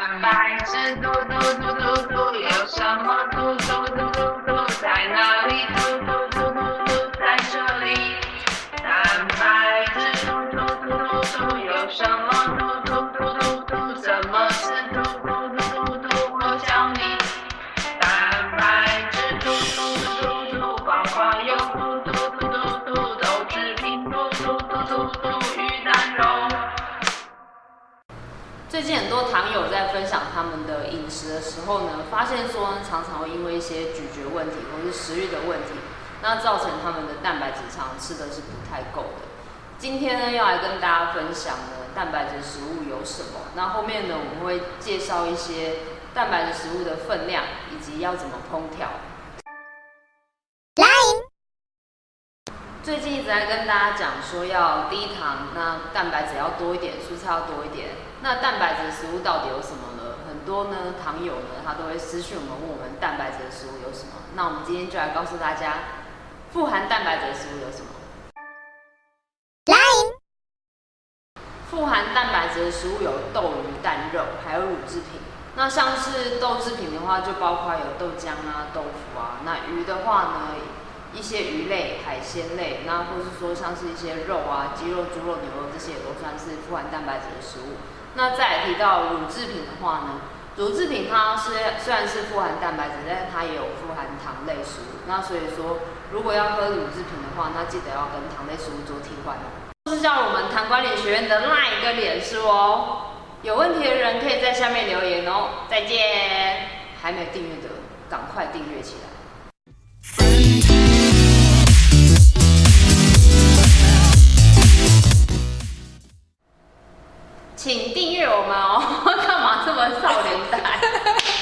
蛋白质嘟嘟嘟嘟嘟，有什么嘟嘟嘟嘟？最近很多糖友在分享他们的饮食的时候呢，发现说，常常会因为一些咀嚼问题或是食欲的问题，那造成他们的蛋白质常常吃的是不太够的。今天呢，要来跟大家分享呢，蛋白质食物有什么？那后面呢，我们会介绍一些蛋白质食物的分量以及要怎么烹调。最近一直在跟大家讲说要低糖，那蛋白质要多一点，蔬菜要多一点。那蛋白质的食物到底有什么呢？很多呢糖友呢，他都会私讯我们问我们蛋白质的食物有什么。那我们今天就来告诉大家，富含蛋白质的食物有什么。富含蛋白质的食物有豆、鱼、蛋、肉，还有乳制品。那像是豆制品的话，就包括有豆浆啊、豆腐啊。那鱼的话呢，一些鱼类、海鲜类，那或是说像是一些肉啊、鸡肉、猪肉、牛肉这些，都算是富含蛋白质的食物。那再提到乳制品的话呢，乳制品它是虽然是富含蛋白质，但是它也有富含糖类食物。那所以说，如果要喝乳制品的话，那记得要跟糖类食物做替换哦。就是叫我们糖管理学院的那一个脸书哦。有问题的人可以在下面留言哦。再见！还没有订阅的，赶快订阅起来。请订阅我们哦 干嘛这么少年代？